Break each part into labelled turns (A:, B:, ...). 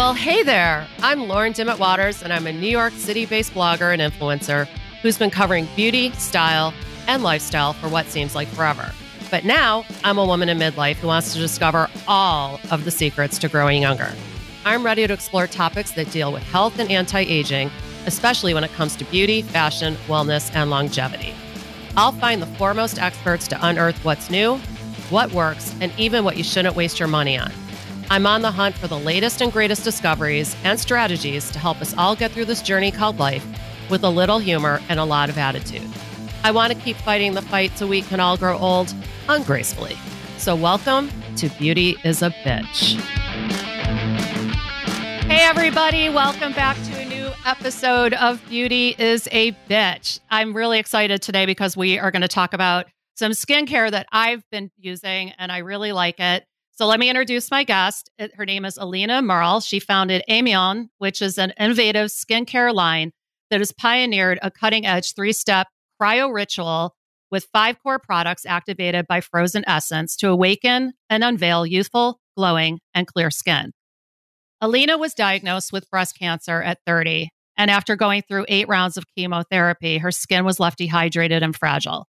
A: Well, hey there. I'm Lauren Dimet Waters, and I'm a New York City based blogger and influencer who's been covering beauty, style, and lifestyle for what seems like forever. But now I'm a woman in midlife who wants to discover all of the secrets to growing younger. I'm ready to explore topics that deal with health and anti aging, especially when it comes to beauty, fashion, wellness, and longevity. I'll find the foremost experts to unearth what's new, what works, and even what you shouldn't waste your money on. I'm on the hunt for the latest and greatest discoveries and strategies to help us all get through this journey called life with a little humor and a lot of attitude. I want to keep fighting the fight so we can all grow old ungracefully. So, welcome to Beauty is a Bitch. Hey, everybody, welcome back to a new episode of Beauty is a Bitch. I'm really excited today because we are going to talk about some skincare that I've been using and I really like it. So let me introduce my guest. Uh, her name is Alina Merle. She founded Ameon, which is an innovative skincare line that has pioneered a cutting edge three step cryo ritual with five core products activated by frozen essence to awaken and unveil youthful, glowing, and clear skin. Alina was diagnosed with breast cancer at 30, and after going through eight rounds of chemotherapy, her skin was left dehydrated and fragile.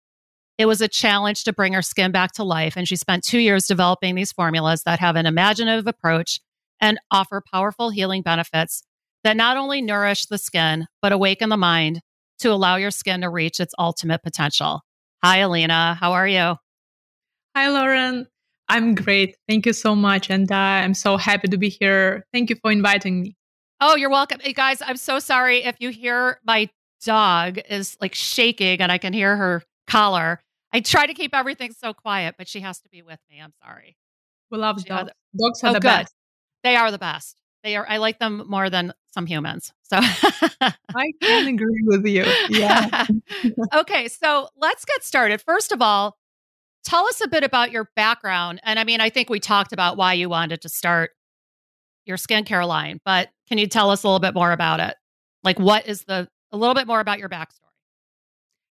A: It was a challenge to bring her skin back to life, and she spent two years developing these formulas that have an imaginative approach and offer powerful healing benefits that not only nourish the skin, but awaken the mind to allow your skin to reach its ultimate potential. Hi, Alina. How are you?
B: Hi, Lauren. I'm great. Thank you so much. And uh, I'm so happy to be here. Thank you for inviting me.
A: Oh, you're welcome. Hey, guys, I'm so sorry if you hear my dog is like shaking and I can hear her collar. I try to keep everything so quiet, but she has to be with me. I'm sorry.
B: We love she dogs. Dogs are oh, the
A: good.
B: best.
A: They are the best. They are. I like them more than some humans. So
B: I can agree with you. Yeah.
A: okay, so let's get started. First of all, tell us a bit about your background. And I mean, I think we talked about why you wanted to start your skincare line, but can you tell us a little bit more about it? Like, what is the a little bit more about your backstory?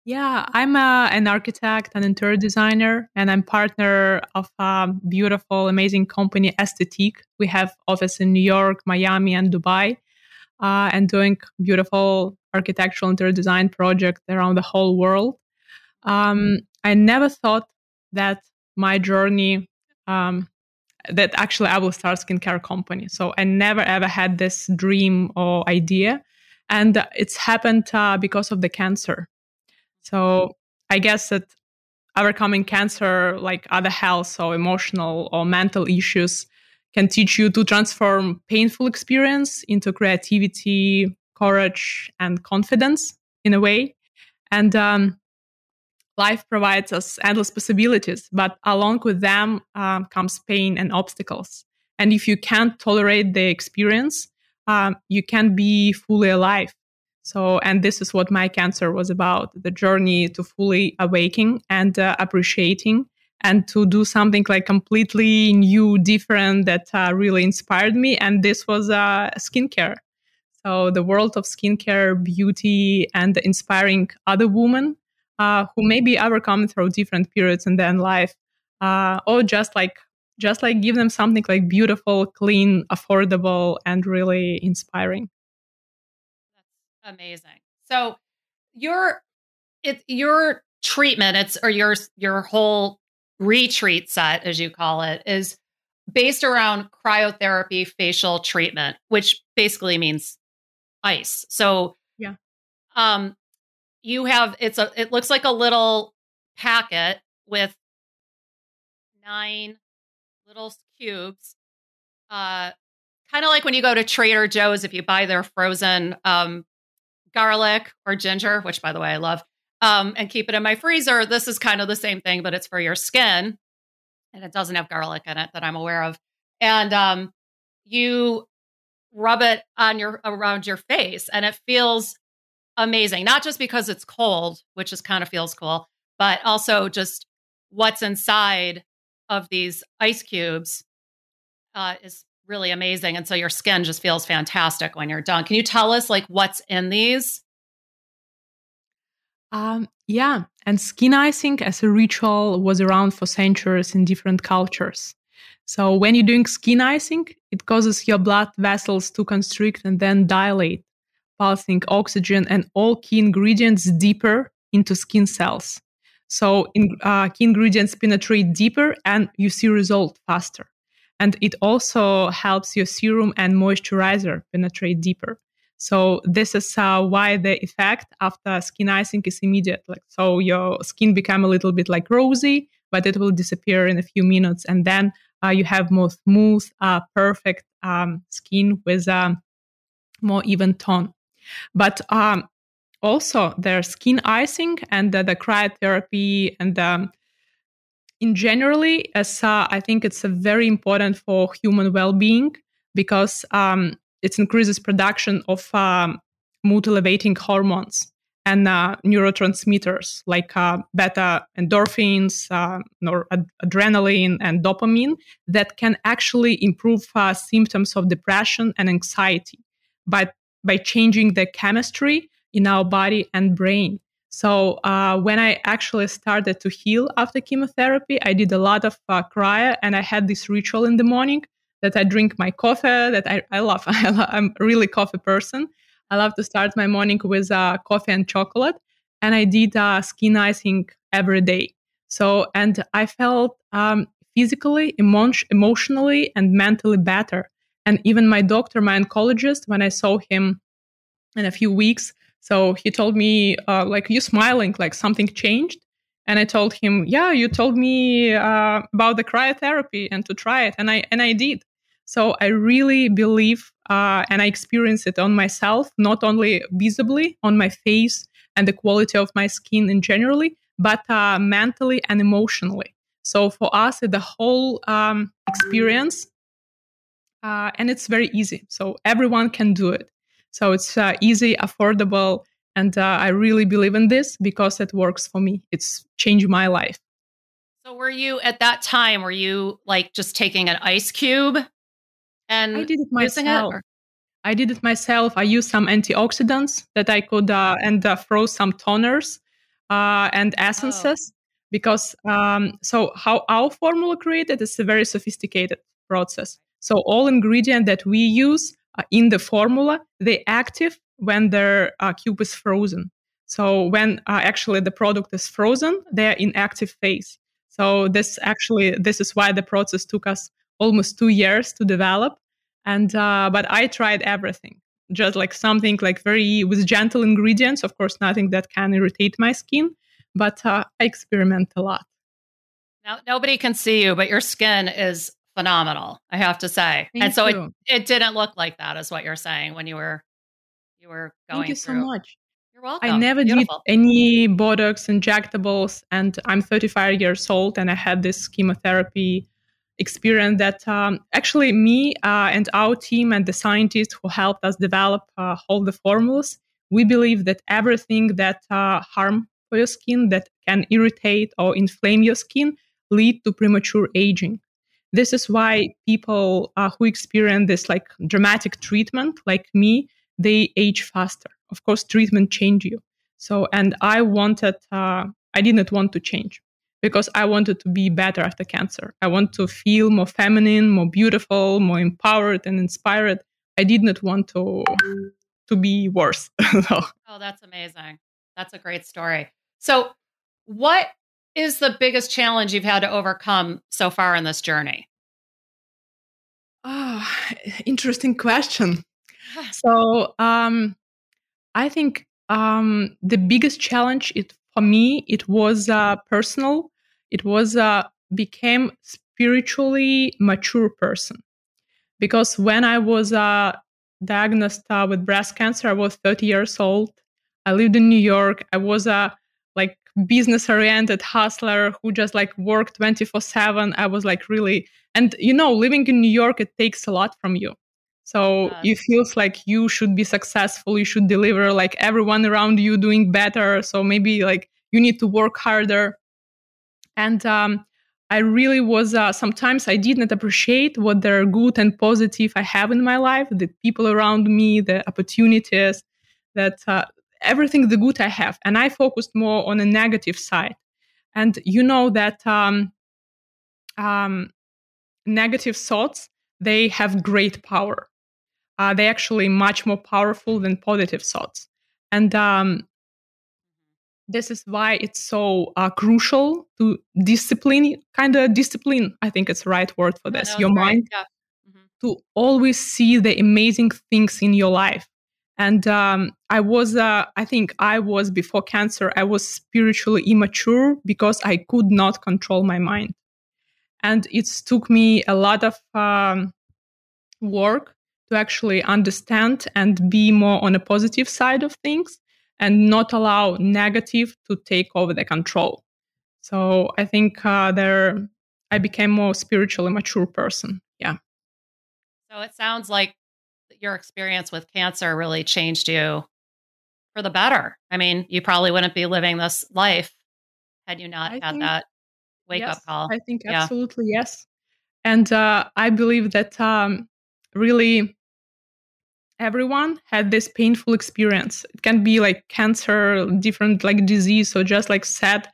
B: Yeah, I'm a, an architect and interior designer, and I'm partner of a beautiful, amazing company, Esthétique. We have office in New York, Miami, and Dubai, uh, and doing beautiful architectural interior design projects around the whole world. Um, I never thought that my journey, um, that actually I will start skincare company. So I never ever had this dream or idea, and it's happened uh, because of the cancer. So I guess that overcoming cancer, like other health or emotional or mental issues, can teach you to transform painful experience into creativity, courage, and confidence in a way. And um, life provides us endless possibilities, but along with them um, comes pain and obstacles. And if you can't tolerate the experience, um, you can't be fully alive. So, and this is what my cancer was about the journey to fully awaking and uh, appreciating and to do something like completely new, different that uh, really inspired me. And this was uh, skincare. So, the world of skincare, beauty, and inspiring other women uh, who maybe overcome through different periods in their life, uh, or just like just like give them something like beautiful, clean, affordable, and really inspiring
A: amazing. So your it's your treatment, it's or your your whole retreat set, as you call it, is based around cryotherapy facial treatment, which basically means ice. So
B: yeah.
A: Um you have it's a it looks like a little packet with nine little cubes. Uh kind of like when you go to Trader Joe's if you buy their frozen um garlic or ginger, which by the way I love, um, and keep it in my freezer. This is kind of the same thing, but it's for your skin, and it doesn't have garlic in it that I'm aware of. And um, you rub it on your around your face, and it feels amazing. Not just because it's cold, which is kind of feels cool, but also just what's inside of these ice cubes uh, is really amazing. And so your skin just feels fantastic when you're done. Can you tell us like what's in these?
B: Um, yeah, and skin icing as a ritual was around for centuries in different cultures. So when you're doing skin icing, it causes your blood vessels to constrict and then dilate, pulsing oxygen and all key ingredients deeper into skin cells. So in, uh, key ingredients penetrate deeper and you see result faster. And it also helps your serum and moisturizer penetrate deeper. So this is uh, why the effect after skin icing is immediate. Like so, your skin become a little bit like rosy, but it will disappear in a few minutes, and then uh, you have more smooth, uh, perfect um, skin with a um, more even tone. But um, also, there's skin icing and the, the cryotherapy and um, in generally, uh, I think it's very important for human well-being because um, it increases production of um, mood elevating hormones and uh, neurotransmitters like uh, beta endorphins, uh, nor ad- adrenaline, and dopamine that can actually improve uh, symptoms of depression and anxiety by, by changing the chemistry in our body and brain. So uh, when I actually started to heal after chemotherapy, I did a lot of uh, cryo, and I had this ritual in the morning that I drink my coffee. That I, I love. I am a really coffee person. I love to start my morning with uh, coffee and chocolate, and I did uh, skin icing every day. So and I felt um, physically, emo- emotionally, and mentally better. And even my doctor, my oncologist, when I saw him in a few weeks so he told me, uh, like, you smiling, like something changed. And I told him, yeah, you told me uh, about the cryotherapy and to try it. And I, and I did. So I really believe, uh, and I experience it on myself, not only visibly on my face and the quality of my skin in generally, but uh, mentally and emotionally. So for us, the whole um, experience, uh, and it's very easy. So everyone can do it. So it's uh, easy, affordable, and uh, I really believe in this because it works for me. It's changed my life.
A: So were you at that time? Were you like just taking an ice cube and
B: I did it myself. It, I did it myself. I used some antioxidants that I could uh, and uh, froze some toners uh, and essences oh. because um, so how our formula created is a very sophisticated process. So all ingredient that we use in the formula, they active when their uh, cube is frozen. So when uh, actually the product is frozen, they're in active phase. So this actually this is why the process took us almost two years to develop. And uh, but I tried everything, just like something like very with gentle ingredients. Of course, nothing that can irritate my skin, but uh, I experiment a lot.
A: Now nobody can see you, but your skin is phenomenal, I have to say. Thank and so you. it it didn't look like that, is what you're saying when you were you were going.
B: Thank you
A: through.
B: so much.
A: You're welcome.
B: I never Beautiful. did any Botox injectables, and I'm 35 years old, and I had this chemotherapy experience that um, actually me uh, and our team and the scientists who helped us develop uh, all the formulas, we believe that everything that uh, harm for your skin, that can irritate or inflame your skin, lead to premature aging. This is why people uh, who experience this like dramatic treatment, like me, they age faster. Of course, treatment change you. So, and I wanted, uh, I didn't want to change because I wanted to be better after cancer. I want to feel more feminine, more beautiful, more empowered and inspired. I did not want to to be worse.
A: Oh, that's amazing. That's a great story. So, what is the biggest challenge you've had to overcome so far in this journey?
B: Oh, interesting question. So, um, I think um, the biggest challenge it, for me it was uh, personal. It was uh, became spiritually mature person because when I was uh, diagnosed uh, with breast cancer, I was 30 years old. I lived in New York. I was a like business oriented hustler who just like worked 24 7 i was like really and you know living in new york it takes a lot from you. So yes. it feels like you should be successful you should deliver like everyone around you doing better. So maybe like you need to work harder. And um, i really was uh, sometimes i didn't appreciate what the good and positive i have in my life the people around me the opportunities that uh, everything the good I have. And I focused more on a negative side. And you know that um, um, negative thoughts they have great power. Uh, they're actually much more powerful than positive thoughts, and um, this is why it's so uh, crucial to discipline, kind of discipline. I think it's the right word for this. Your right. mind yeah. mm-hmm. to always see the amazing things in your life. And um, I was, uh, I think I was before cancer, I was spiritually immature because I could not control my mind. And it took me a lot of um, work to actually understand and be more on a positive side of things and not allow negative to take over the control. So I think uh, there, I became more spiritually mature person. Yeah.
A: So it sounds like your experience with cancer really changed you for the better. I mean, you probably wouldn't be living this life had you not I had think, that wake
B: yes,
A: up call.
B: I think yeah. absolutely yes. And uh, I believe that um, really everyone had this painful experience. It can be like cancer, different like disease, so just like sad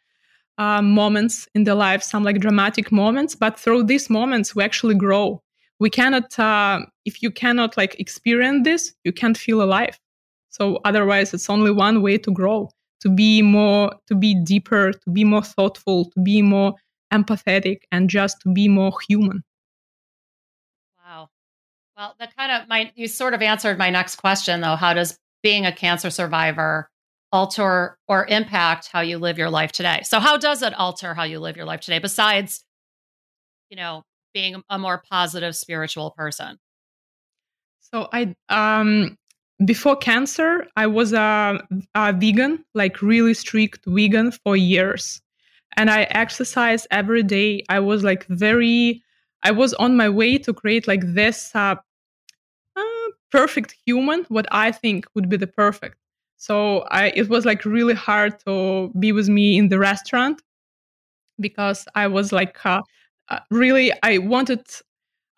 B: uh, moments in the life, some like dramatic moments. But through these moments, we actually grow we cannot uh, if you cannot like experience this you can't feel alive. So otherwise it's only one way to grow to be more to be deeper to be more thoughtful to be more empathetic and just to be more human.
A: Wow. Well that kind of my you sort of answered my next question though. How does being a cancer survivor alter or impact how you live your life today? So how does it alter how you live your life today besides you know being a more positive spiritual person?
B: So I um before cancer, I was a, a vegan, like really strict vegan for years. And I exercised every day. I was like very I was on my way to create like this uh, uh, perfect human, what I think would be the perfect. So I, it was like really hard to be with me in the restaurant because I was like uh, uh, really i wanted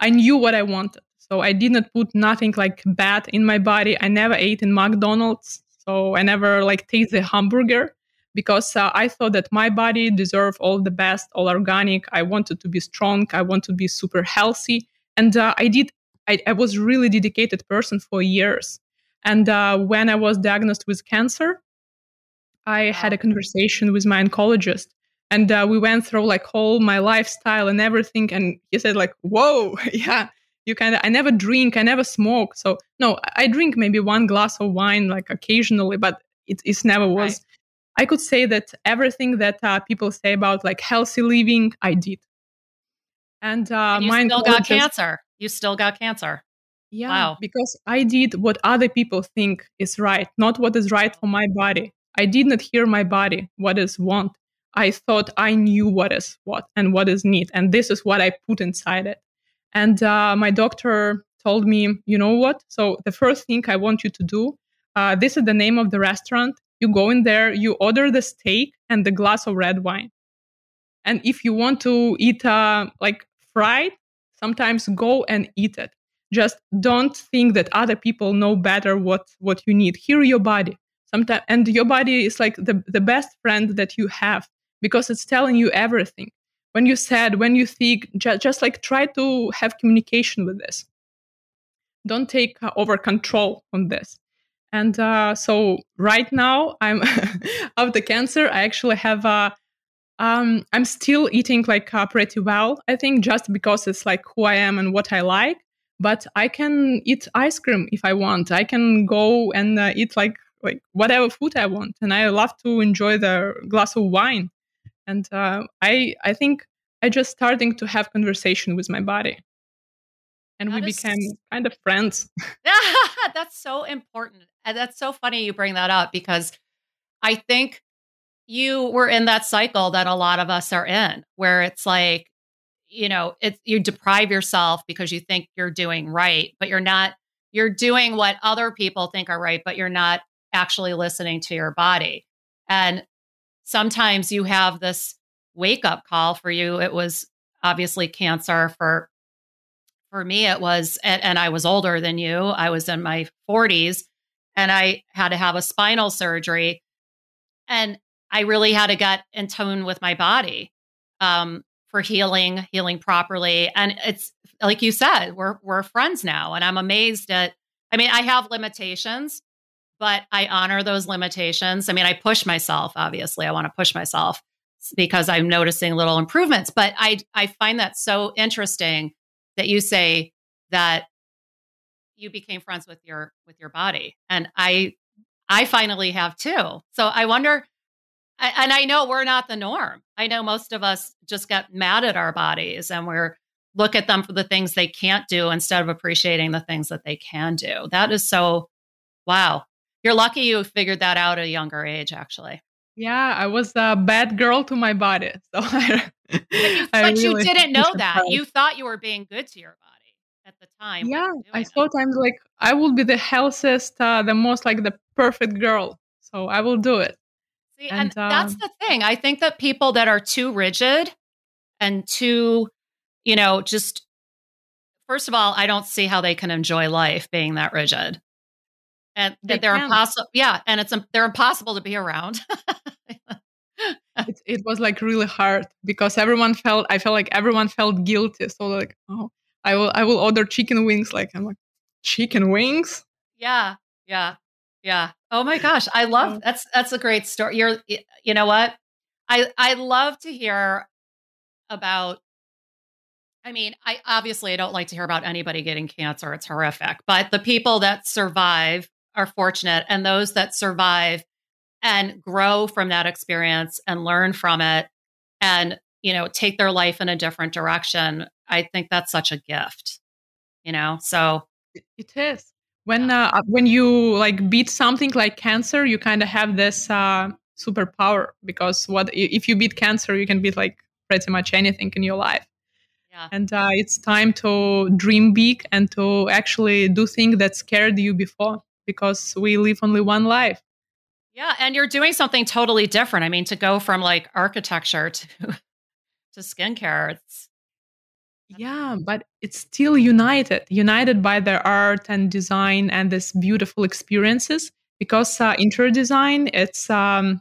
B: i knew what i wanted. So i did not put nothing like bad in my body. I never ate in mcdonald's so i never like taste the hamburger because uh, i thought that my body deserved all the best all organic. I wanted to be strong. I want to be super healthy. And uh, i did I, I, was really dedicated person for years. And uh, when i was diagnosed with cancer i had a conversation with my oncologist and uh, we went through like all my lifestyle and everything and he said like whoa yeah you kind of i never drink i never smoke. So no i drink maybe one glass of wine like occasionally but it, it's never was. Right. i could say that everything that uh, people say about like healthy living i did.
A: And, uh, and you still got cancer. You still got cancer.
B: Yeah wow. because i did what other people think is right not what is right for my body. I did not hear my body what is want I thought I knew what is what and what is need. And this is what I put inside it. And uh, my doctor told me, you know what? So the first thing I want you to do, uh, this is the name of the restaurant. You go in there, you order the steak and the glass of red wine. And if you want to eat uh, like fried, sometimes go and eat it. Just don't think that other people know better what, what you need. Hear your body. Sometimes, and your body is like the, the best friend that you have because it's telling you everything. When you said, when you think, ju- just like try to have communication with this. Don't take uh, over control on this. And uh, so right now, I'm of the cancer. I actually have a. Uh, um, I'm still eating like uh, pretty well. I think just because it's like who I am and what I like. But I can eat ice cream if I want. I can go and uh, eat like like whatever food I want, and I love to enjoy the glass of wine and uh, i i think i just starting to have conversation with my body. And that we is... became kind of friends.
A: That's so important and that's so funny you bring that up because i think you were in that cycle that a lot of us are in where it's like you know it's you deprive yourself because you think you're doing right but you're not you're doing what other people think are right but you're not actually listening to your body. And sometimes you have this wake up call for you. It was obviously cancer for for me it was and, and, I was older than you. I was in my 40s and I had to have a spinal surgery and I really had to get in tune with my body um, for healing, healing properly. And it's like you said, we're we're friends now. And I'm amazed at I mean, I have limitations, but I honor those limitations. I mean, I push myself, obviously. I want to push myself because I'm noticing little improvements. But I I find that so interesting that you say that you became friends with your with your body. And I I finally have too. So I wonder and I know we're not the norm. I know most of us just get mad at our bodies and we're look at them for the things they can't do instead of appreciating the things that they can do. That is so wow. You're lucky you figured that out at a younger age actually.
B: Yeah, I was a bad girl to my body. So I,
A: but you, but really you didn't know that. You thought you were being good to your body at the time.
B: Yeah, I thought I'm like I will be the healthiest, uh, the most like the perfect girl. So I will do it.
A: See, and, and that's um, the thing. I think that people that are too rigid and too, you know, just first of all, I don't see how they can enjoy life being that rigid. And that they are impossible. Yeah, and it's they're impossible to be around.
B: it, it was like really hard because everyone felt I felt like everyone felt guilty. So like, oh, I will I will order chicken wings. Like I'm like chicken wings.
A: Yeah, yeah. Yeah. Oh my gosh, I love that's that's a great story. You're you know what? I I love to hear about I mean, I obviously I don't like to hear about anybody getting cancer. It's horrific. But the people that survive are fortunate and those that survive and grow from that experience and learn from it and you know take their life in a different direction i think that's such a gift you know? So
B: it is. When uh, when you like beat something like cancer you kind of have this uh, superpower because what if you beat cancer you can beat like pretty much anything in your life. Yeah. and uh, it's time to dream big and to actually do things that scared you before because we live only one life
A: yeah and you're doing something totally different i mean to go from like architecture to to skincare it's
B: yeah, but it's still united, united by their art and design and this beautiful experiences. Because uh, interior design, it's um,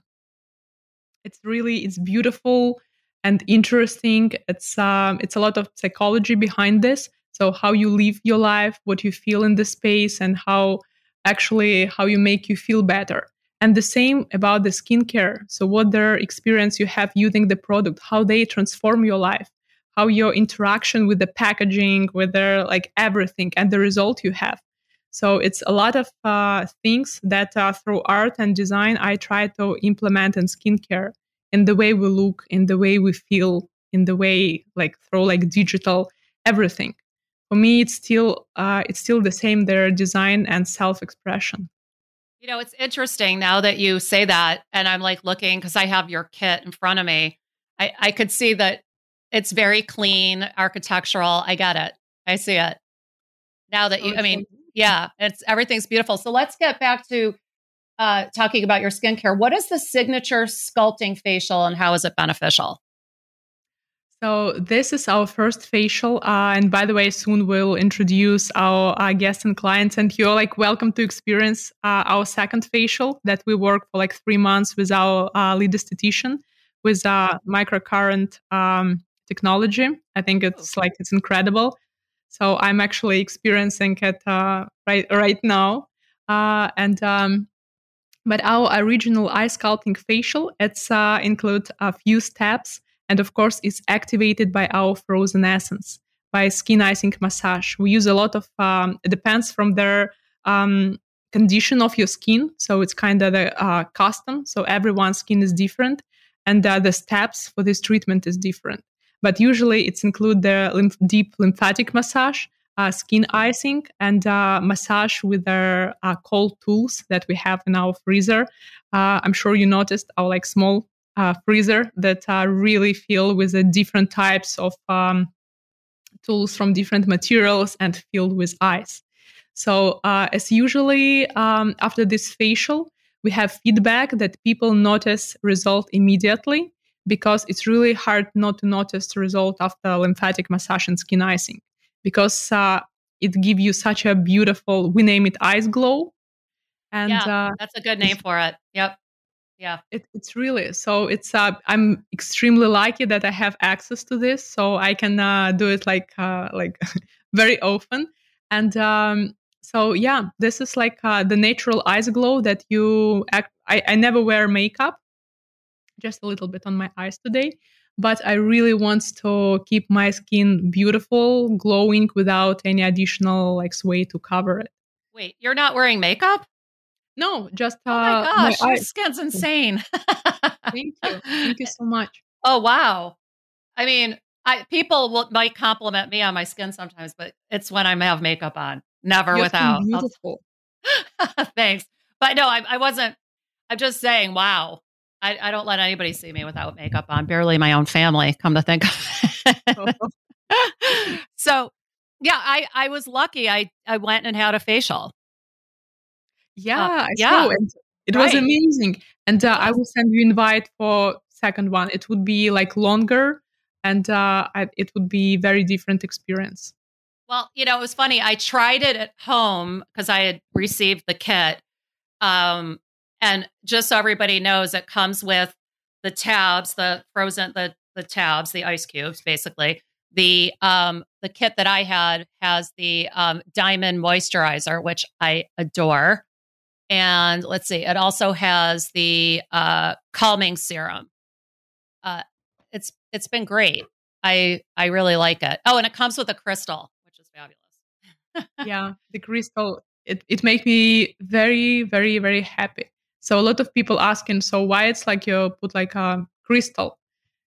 B: it's really it's beautiful and interesting. It's um, it's a lot of psychology behind this. So how you live your life, what you feel in the space, and how actually how you make you feel better. And the same about the skincare. So what their experience you have using the product, how they transform your life how your interaction with the packaging, with their like everything, and the result you have. So it's a lot of uh, things that uh, through art and design I try to implement in skincare, in the way we look, in the way we feel, in the way like through like digital everything. For me, it's still uh, it's still the same. Their design and self expression.
A: You know, it's interesting now that you say that, and I'm like looking because I have your kit in front of me. I, I could see that it's very clean, architectural. I get it. I see it. Now that you, I mean, yeah, it's everything's beautiful. So let's get back to uh, talking about your skincare. What is the signature sculpting facial and how is it beneficial?
B: So this is our first facial, uh, and by the way, soon we'll introduce our uh, guests and clients, and you're like welcome to experience uh, our second facial that we work for like three months with our uh, lead esthetician with uh, microcurrent um, technology. I think it's like it's incredible. So I'm actually experiencing it uh, right right now. Uh, and um, but our original ice sculpting facial it's uh, include a few steps, and of course it's activated by our frozen essence by skin icing massage. We use a lot of um, it depends from their um, condition of your skin, so it's kind of the uh, custom. So everyone's skin is different, and uh, the steps for this treatment is different but usually it's include the lymph- deep lymphatic massage, uh, skin icing, and uh, massage with our uh, cold tools that we have in our freezer. Uh, I'm sure you noticed our like small uh, freezer that are really filled with the different types of um, tools from different materials and filled with ice. So as usually um, after this facial, we have feedback that people notice result immediately because it's really hard not to notice the result after lymphatic massage and skin icing because uh, it gives you such a beautiful we name it ice glow.
A: And yeah, uh, that's a good name for it. Yep Yeah.
B: It, it's really so. It's uh, I'm extremely lucky that I have access to this, so I can uh, do it like uh, like very often. And um, so yeah, this is like uh, the natural ice glow that you. Act, I I never wear makeup, just a little bit on my eyes today, but I really want to keep my skin beautiful, glowing without any additional like way to cover it.
A: Wait, you're not wearing makeup?
B: No, just
A: uh, oh my uh, gosh, my your skin's insane.
B: Thank you. Thank you so much.
A: Oh wow. I mean, I people will, might compliment me on my skin sometimes, but it's when I have makeup on, never You're without.
B: Beautiful.
A: Thanks, but no, I, I, wasn't. I'm just saying, wow. I, I, don't let anybody see me without makeup on. Barely my own family. Come to think of it. so, yeah, I I was lucky. I I went and had a facial.
B: Yeah, uh, yeah. It right. was amazing. And uh, I will send you invite for second one. It would be like longer and uh, I, it would be very different experience.
A: Well, you know, it was funny. I tried it at home because I had received the kit. Um, and just so everybody knows, it comes with the tabs, the frozen, the the tabs, the ice cubes, basically. The um, the kit that I had has the um, diamond moisturizer, which I adore. And let's see, it also has the uh, calming serum. Uh, it's it's been great. I I really like it. Oh, and it comes with a crystal, which is fabulous.
B: yeah, the crystal it it makes me very very very happy. So a lot of people asking, so why it's like you put like a crystal,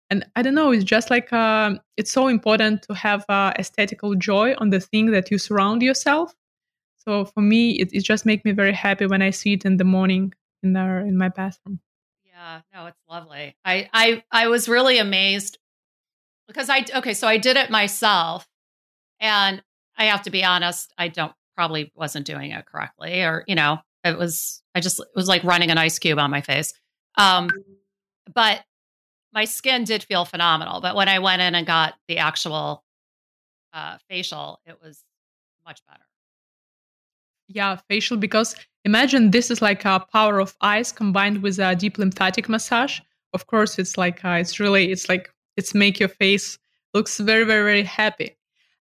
B: and I don't know, it's just like uh, it's so important to have uh, aesthetical joy on the thing that you surround yourself. So for me, it, it just makes me very happy when I see it in the morning in there in my bathroom.
A: Yeah, no, it's lovely. I I I was really amazed because I okay, so I did it myself, and I have to be honest, I don't probably wasn't doing it correctly, or you know, it was I just it was like running an ice cube on my face. Um, but my skin did feel phenomenal. But when I went in and got the actual uh, facial, it was much better
B: yeah facial because imagine this is like a power of ice combined with a deep lymphatic massage. Of course it's like uh, it's really it's like it's make your face looks very very very happy.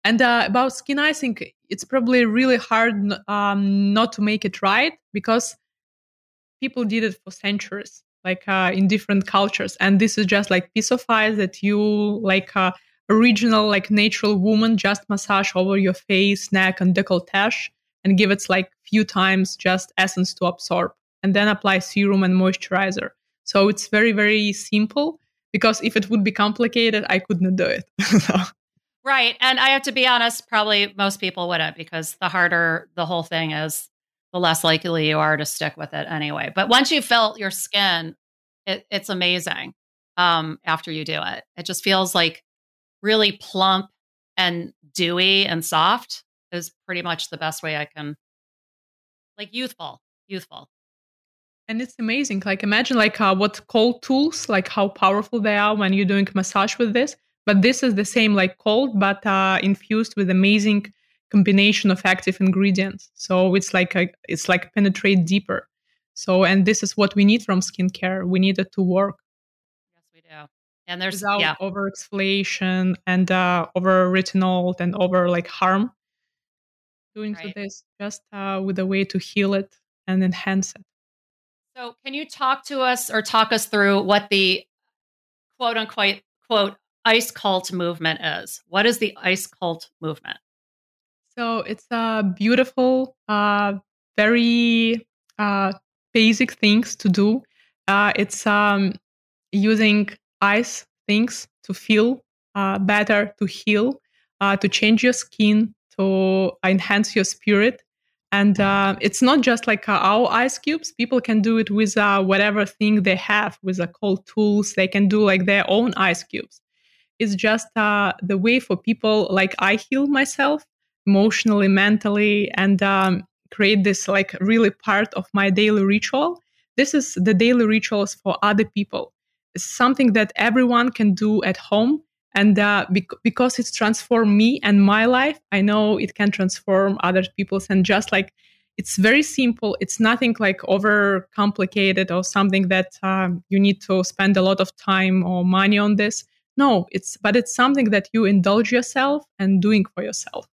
B: And uh, about skin icing it's probably really hard um, not to make it right because people did it for centuries like uh, in different cultures. And this is just like piece of ice that you like uh, original like natural woman just massage over your face neck and decolletage and give it like few times just essence to absorb and then apply serum and moisturizer. So it's very, very simple because if it would be complicated, I could not do it.
A: Right. And I have to be honest, probably most people wouldn't because the harder the whole thing is, the less likely you are to stick with it anyway. But once you felt your skin, it, it's amazing um, after you do it. It just feels like really plump and dewy and soft is pretty much the best way I can like youthful, youthful.
B: And it's amazing. Like imagine like uh, what cold tools, like how powerful they are when you're doing massage with this. But this is the same like cold, but uh, infused with amazing combination of active ingredients. So it's like a, it's like penetrate deeper. So and this is what we need from skincare. We need it to work.
A: Yes, we do. And there's
B: Without
A: yeah.
B: over exfoliation and uh, over retinol and over like harm doing right. this just uh, with a way to heal it and enhance it.
A: So, can you talk to us or talk us through what the quote unquote quote ice cult movement is? What is the ice cult movement?
B: So, it's a beautiful, uh, very uh, basic things to do. Uh, it's um, using ice things to feel uh, better, to heal, uh, to change your skin, to enhance your spirit. And uh, it's not just like uh, our ice cubes. People can do it with uh, whatever thing they have, with uh, cold tools. They can do like their own ice cubes. It's just uh, the way for people like I heal myself emotionally, mentally, and um, create this like really part of my daily ritual. This is the daily rituals for other people. It's something that everyone can do at home and uh, bec- because it's transformed me and my life i know it can transform other people's and just like it's very simple. It's nothing like over complicated or something that um, you need to spend a lot of time or money on this. No, it's but it's something that you indulge yourself and doing for yourself.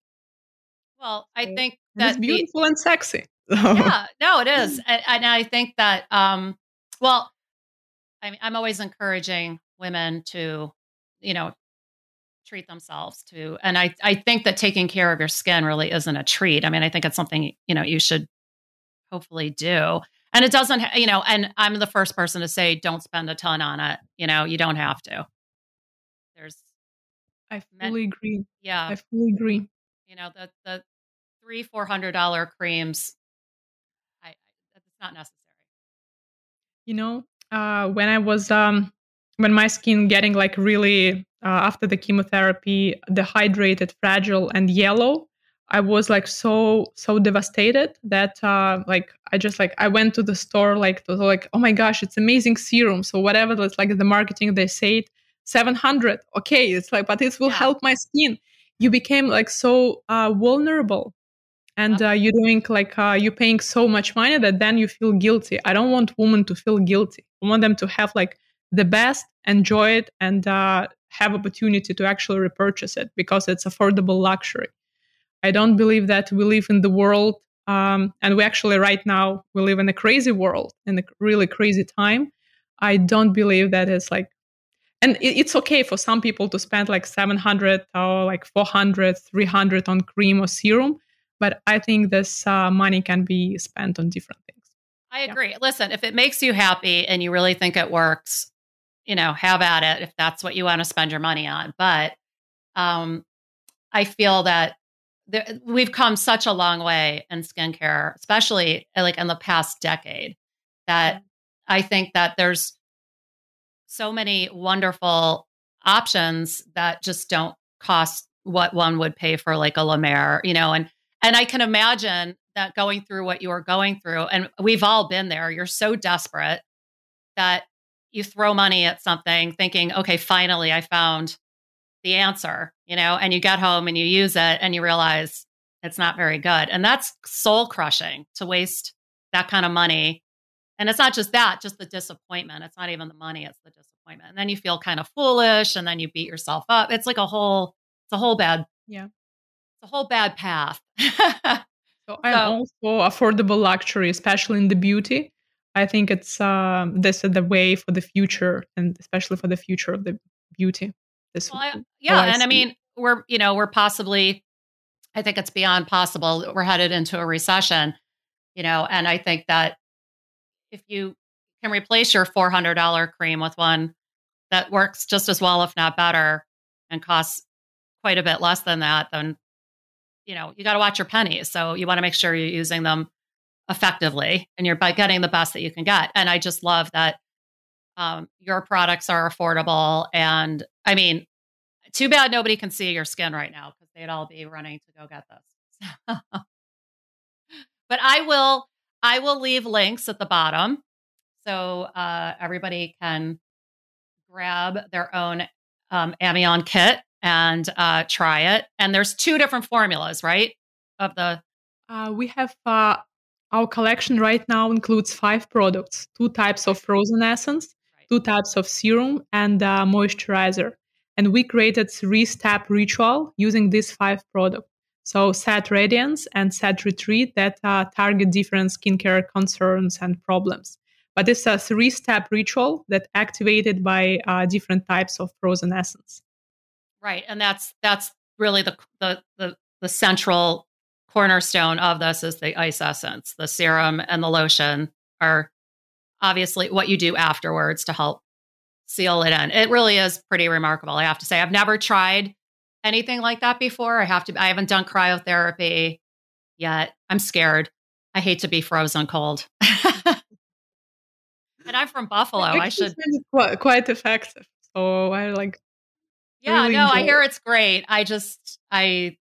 A: Well, I think that's
B: beautiful the, and sexy.
A: yeah, no, it is, and, and I think that um, well, I mean, I'm always encouraging women to, you know, treat themselves to and i i think that taking care of your skin really isn't a treat. I mean i think it's something you know you should hopefully do. And it doesn't you know and i'm the first person to say don't spend a ton on it you know you don't have to. There's
B: i fully agree.
A: Yeah.
B: I fully agree.
A: You know the the three four hundred dollar creams i it's not necessary.
B: You know uh when i was um when my skin getting like really uh, after the chemotherapy, dehydrated, fragile, and yellow. I was like so so devastated that uh, like I just like I went to the store like to, like oh my gosh it's amazing serum so whatever that's like the marketing they say it 700 okay it's like but it will yeah. help my skin you became like so uh, vulnerable and uh, you're doing like uh, you're paying so much money that then you feel guilty I don't want women to feel guilty I want them to have like the best enjoy it and uh, have opportunity to actually repurchase it because it's affordable luxury. I don't believe that we live in the world, um, and we actually right now we live in a crazy world in a really crazy time. I don't believe that it's like, and it's okay for some people to spend like 700 or like 400, 300 on cream or serum, but I think this uh, money can be spent on different things.
A: I agree. Yeah. Listen, if it makes you happy and you really think it works, you know, have at it if that's what you want to spend your money on. But um, I feel that there, we've come such a long way in skincare, especially uh, like in the past decade, that I think that there's so many wonderful options that just don't cost what one would pay for like a La Mer, you know, and and I can imagine that going through what you are going through, and we've all been there. You're so desperate that you throw money at something thinking, okay, finally I found the answer, you know, and you get home and you use it and you realize it's not very good. And that's soul crushing to waste that kind of money. And it's not just that, just the disappointment. It's not even the money, it's the disappointment. And then you feel kind of foolish and then you beat yourself up. It's like a whole, it's a whole bad,
B: yeah,
A: it's a whole bad path.
B: so, and so, also affordable luxury, especially in the beauty. I think it's um, this is the way for the future, and especially for the future of the beauty. This,
A: well, I, yeah, and I mean, we're you know we're possibly, I think it's beyond possible. We're headed into a recession, you know, and I think that if you can replace your four hundred dollar cream with one that works just as well, if not better, and costs quite a bit less than that, then you know you got to watch your pennies. So you want to make sure you're using them effectively and you're by getting the best that you can get. And I just love that um, your products are affordable. And I mean, too bad nobody can see your skin right now because they'd all be running to go get this. but I will, I will leave links at the bottom so uh, everybody can grab their own um, Ameon kit and uh, try it. And there's two different formulas, right? Of the
B: uh, we have uh, our collection right now includes five products two types of frozen essence, two types of serum, and uh, moisturizer. And we created three step ritual using these five products. So, set radiance and set retreat that uh, target different skincare concerns and problems. But it's a three step ritual that activated by uh, different types of frozen essence.
A: Right. And that's that's really the the the, the central cornerstone of this is the ice essence. The serum and the lotion are obviously what you do afterwards to help seal it in. It really is pretty remarkable, I have to say. I've never tried anything like that before. I have to I haven't done cryotherapy yet. I'm scared. I hate to be frozen cold. and I'm from Buffalo. I, I should
B: quite, quite effective. So I like
A: Yeah, really no, I hear it's great. I just I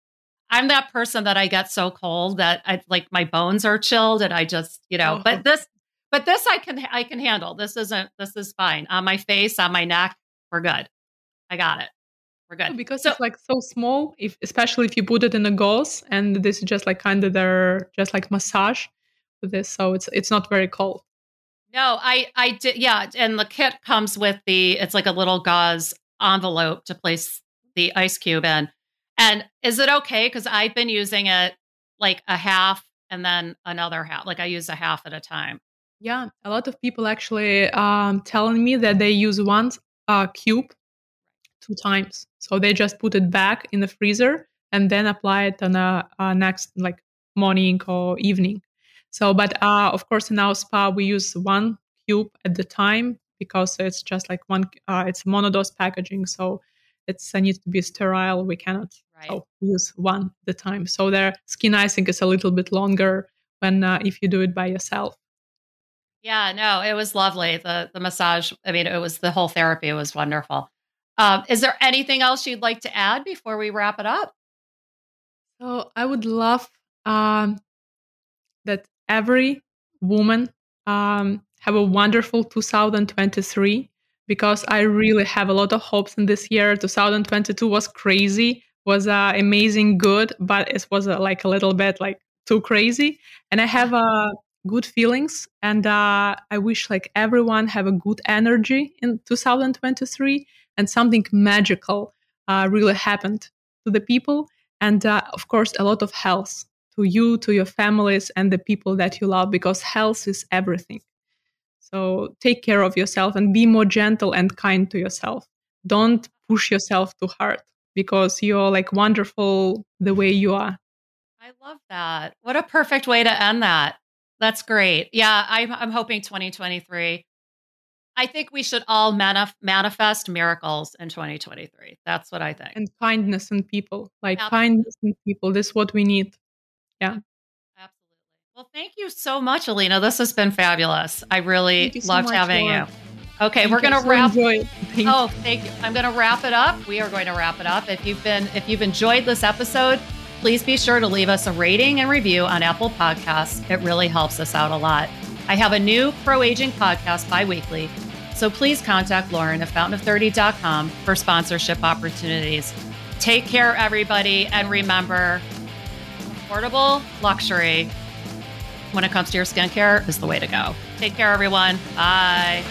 A: I'm that person that I get so cold that I like my bones are chilled and I just, you know, oh. but mm-hmm. this but this I can I can handle. This isn't this is fine. On my face, on my neck, we're good. I got it. we're good.
B: Because so, it's like so small, if especially if you put it in a gauze, and this is just like kind of their just like massage with this, so it's it's not very cold.
A: No, I I did yeah, and the kit comes with the it's like a little gauze envelope to place the ice cube in. And is it okay? Because I've been using it like a half and then another half. Like I use a half at a time.
B: Yeah, a lot of people actually um, telling me that they use one uh, cube two times. So they just put it back in the freezer and then apply it on a, a next like morning or evening. So, but uh, of course, in our spa we use one cube at the time because it's just like one. Uh, it's monodose packaging, so it's uh, needs to be sterile. We cannot so use one at the time. So their skin icing is a little bit longer when uh, if you do it by yourself.
A: Yeah, no, it was lovely. The the massage. I mean, it was the whole therapy was wonderful. Um, is there anything else you'd like to add before we wrap it up?
B: So I would love um, that every woman um, have a wonderful 2023 because I really have a lot of hopes in this year. 2022 was crazy, was uh, amazing, good, but it was uh, like a little bit like too crazy. And I have uh, good feelings, and uh, I wish like everyone have a good energy in 2023, and something magical uh, really happened to the people, and uh, of course a lot of health to you, to your families, and the people that you love, because health is everything. So take care of yourself and be more gentle and kind to yourself. Don't push yourself too hard because you're like wonderful the way you are.
A: I love that. What a perfect way to end that. That's great. Yeah, I'm, I'm hoping 2023. I think we should all manif- manifest miracles in 2023. That's what I think.
B: And kindness in people, like Absolutely. kindness in people. This is what we need. Yeah. Absolutely.
A: Well, thank you so much, Alina. This has been fabulous. I really loved so having you. Okay, we're going to wrap. Oh, thank you. I'm going to wrap it up. We are going to wrap it up. If you've been, if you've enjoyed this episode, please be sure to leave us a rating and review on Apple Podcasts. It really helps us out a lot. I have a new pro aging podcast bi-weekly, so please contact Lauren at fountainof30.com for sponsorship opportunities. Take care, everybody, and remember, affordable luxury when it comes to your skincare is the way to go. Take care, everyone. Bye.